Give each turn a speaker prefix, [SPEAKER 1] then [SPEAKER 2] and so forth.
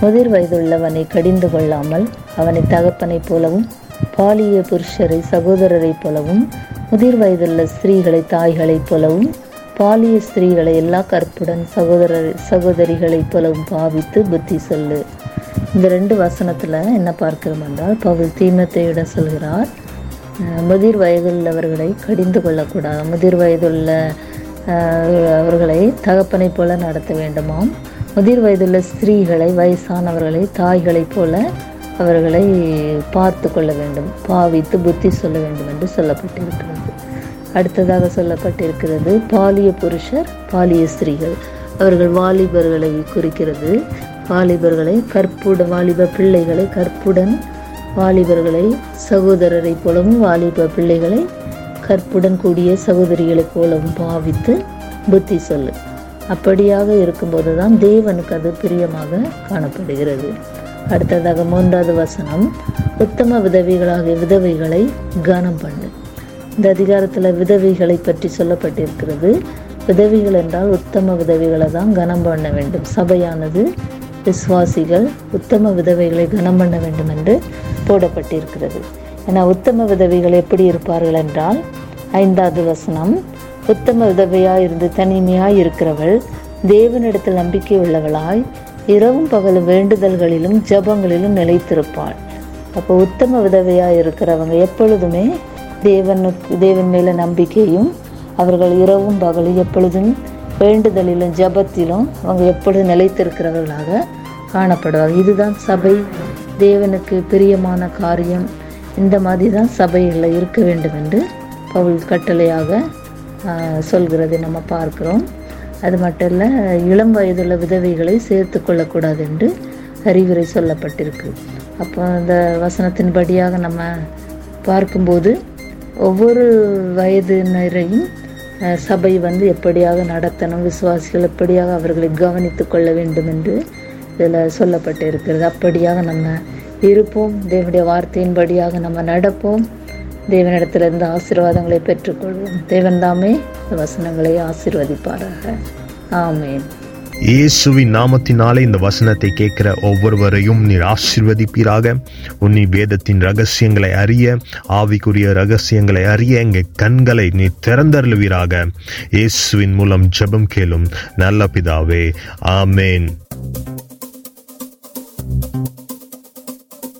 [SPEAKER 1] முதிர் வயதுள்ளவனை கடிந்து கொள்ளாமல் அவனை தகப்பனைப் போலவும் பாலிய புருஷரை சகோதரரைப் போலவும் முதிர் வயதுள்ள ஸ்திரீகளை தாய்களைப் போலவும் பாலிய ஸ்திரீகளை எல்லா கற்புடன் சகோதரர் சகோதரிகளைப் போலவும் பாவித்து புத்தி சொல்லு. இந்த ரெண்டு வசனத்தில் என்ன பார்க்கிறோம் என்றால் பவுல் தீமத்தையுடன் சொல்கிறார் முதிர் வயதுள்ளவர்களை கடிந்து கொள்ளக்கூடாது. முதிர் வயதுள்ள அவர்களை தகப்பனைப் போல நடத்த வேண்டுமாம். முதிர் வயதுள்ள ஸ்திரீகளை வயசானவர்களை தாய்களைப் போல அவர்களை பார்த்து கொள்ள வேண்டும். பாவித்து புத்தி சொல்ல வேண்டும் என்று சொல்லப்பட்டிருக்கிறது. அடுத்ததாக சொல்லப்பட்டிருக்கிறது பாலிய புருஷர் பாலிய ஸ்திரீகள். அவர்கள் வாலிபர்களை குறிக்கிறது. வாலிபர்களை கற்புட வாலிப பிள்ளைகளை கற்புடன் வாலிபர்களை சகோதரரைப் போலவும் வாலிப பிள்ளைகளை கற்புடன் கூடிய சகோதரிகளைப் போலவும் பாவித்து புத்தி சொல்லு. அப்படியாக இருக்கும்போது தான் தேவனுக்கு அது பிரியமாக காணப்படுகிறது. அடுத்ததாக மூன்றாவது வசனம் உத்தம விதவைகளாகிய விதவைகளை கனம் பண்ணு. இந்த அதிகாரத்தில் விதவைகளை பற்றி சொல்லப்பட்டிருக்கிறது. விதவிகள் என்றால் உத்தம விதவிகளை தான் கனம் பண்ண வேண்டும். சபையானது விசுவாசிகள் உத்தம விதவைகளை கனம் பண்ண வேண்டும் என்று போடப்பட்டிருக்கிறது. ஏன்னா உத்தம விதவிகள் எப்படி இருப்பார்கள் என்றால் ஐந்தாவது வசனம் உத்தம விதவையாய் இருந்து தனிமையாய் இருக்கிறவள் தேவனிடத்தில் நம்பிக்கை உள்ளவளாய் இரவும் பகலும் வேண்டுதல்களிலும் ஜெபங்களிலும் நிலைத்திருப்பாள். அப்போ உத்தம விதவையாக இருக்கிறவங்க எப்பொழுதுமே தேவனுக்கு தேவன் மேல நம்பிக்கையும் அவர்கள் இரவும் பகலும் எப்பொழுதும் வேண்டுதலிலும் ஜெபத்திலும் அவங்க எப்பொழுதும் நிலைத்திருக்கிறவர்களாக காணப்படுவாங்க இதுதான் சபை. தேவனுக்கு பிரியமான காரியம். இந்த மாதிரி தான் சபைகளில் இருக்க வேண்டும் என்று பவுல் கட்டளையாக சொல்கிறதை நம்ம பார்க்குறோம். அது மட்டும் இல்லை இளம் வயதுள்ள விதவைகளை சேர்த்து கொள்ளக்கூடாது என்று அறிவுரை சொல்லப்பட்டிருக்கு. அப்போ அந்த வசனத்தின்படியாக நம்ம பார்க்கும்போது ஒவ்வொரு வயதினரையும் சபை வந்து எப்படியாக நடத்தணும் விசுவாசிகள் எப்படியாக அவர்களை கவனித்து கொள்ள வேண்டும் என்று இதில் சொல்லப்பட்டு இருக்கிறது அப்படியாக நம்ம இருப்போம். தேவனுடைய வார்த்தையின்படியாக நம்ம நடப்போம். தேவனிடத்திலிருந்து ஆசீர்வாதங்களை பெற்றுக்கொள்வோம். தேவன் தாமே இந்த வசனங்களை ஆசீர்வதிப்பாராக. ஆமேன்.
[SPEAKER 2] இயேசுவின் நாமத்தினாலே இந்த வசனத்தை கேட்கிற ஒவ்வொருவரையும் நீர் ஆசீர்வதிப்பீராக. உன்னி வேதத்தின் ரகசியங்களை அறிய ஆவிக்குரிய ரகசியங்களை அறிய எங்கள் கண்களை நீ திறந்தருளுவீராக. இயேசுவின் மூலம் ஜெபம் கேளும் நல்ல பிதாவே. ஆமேன்.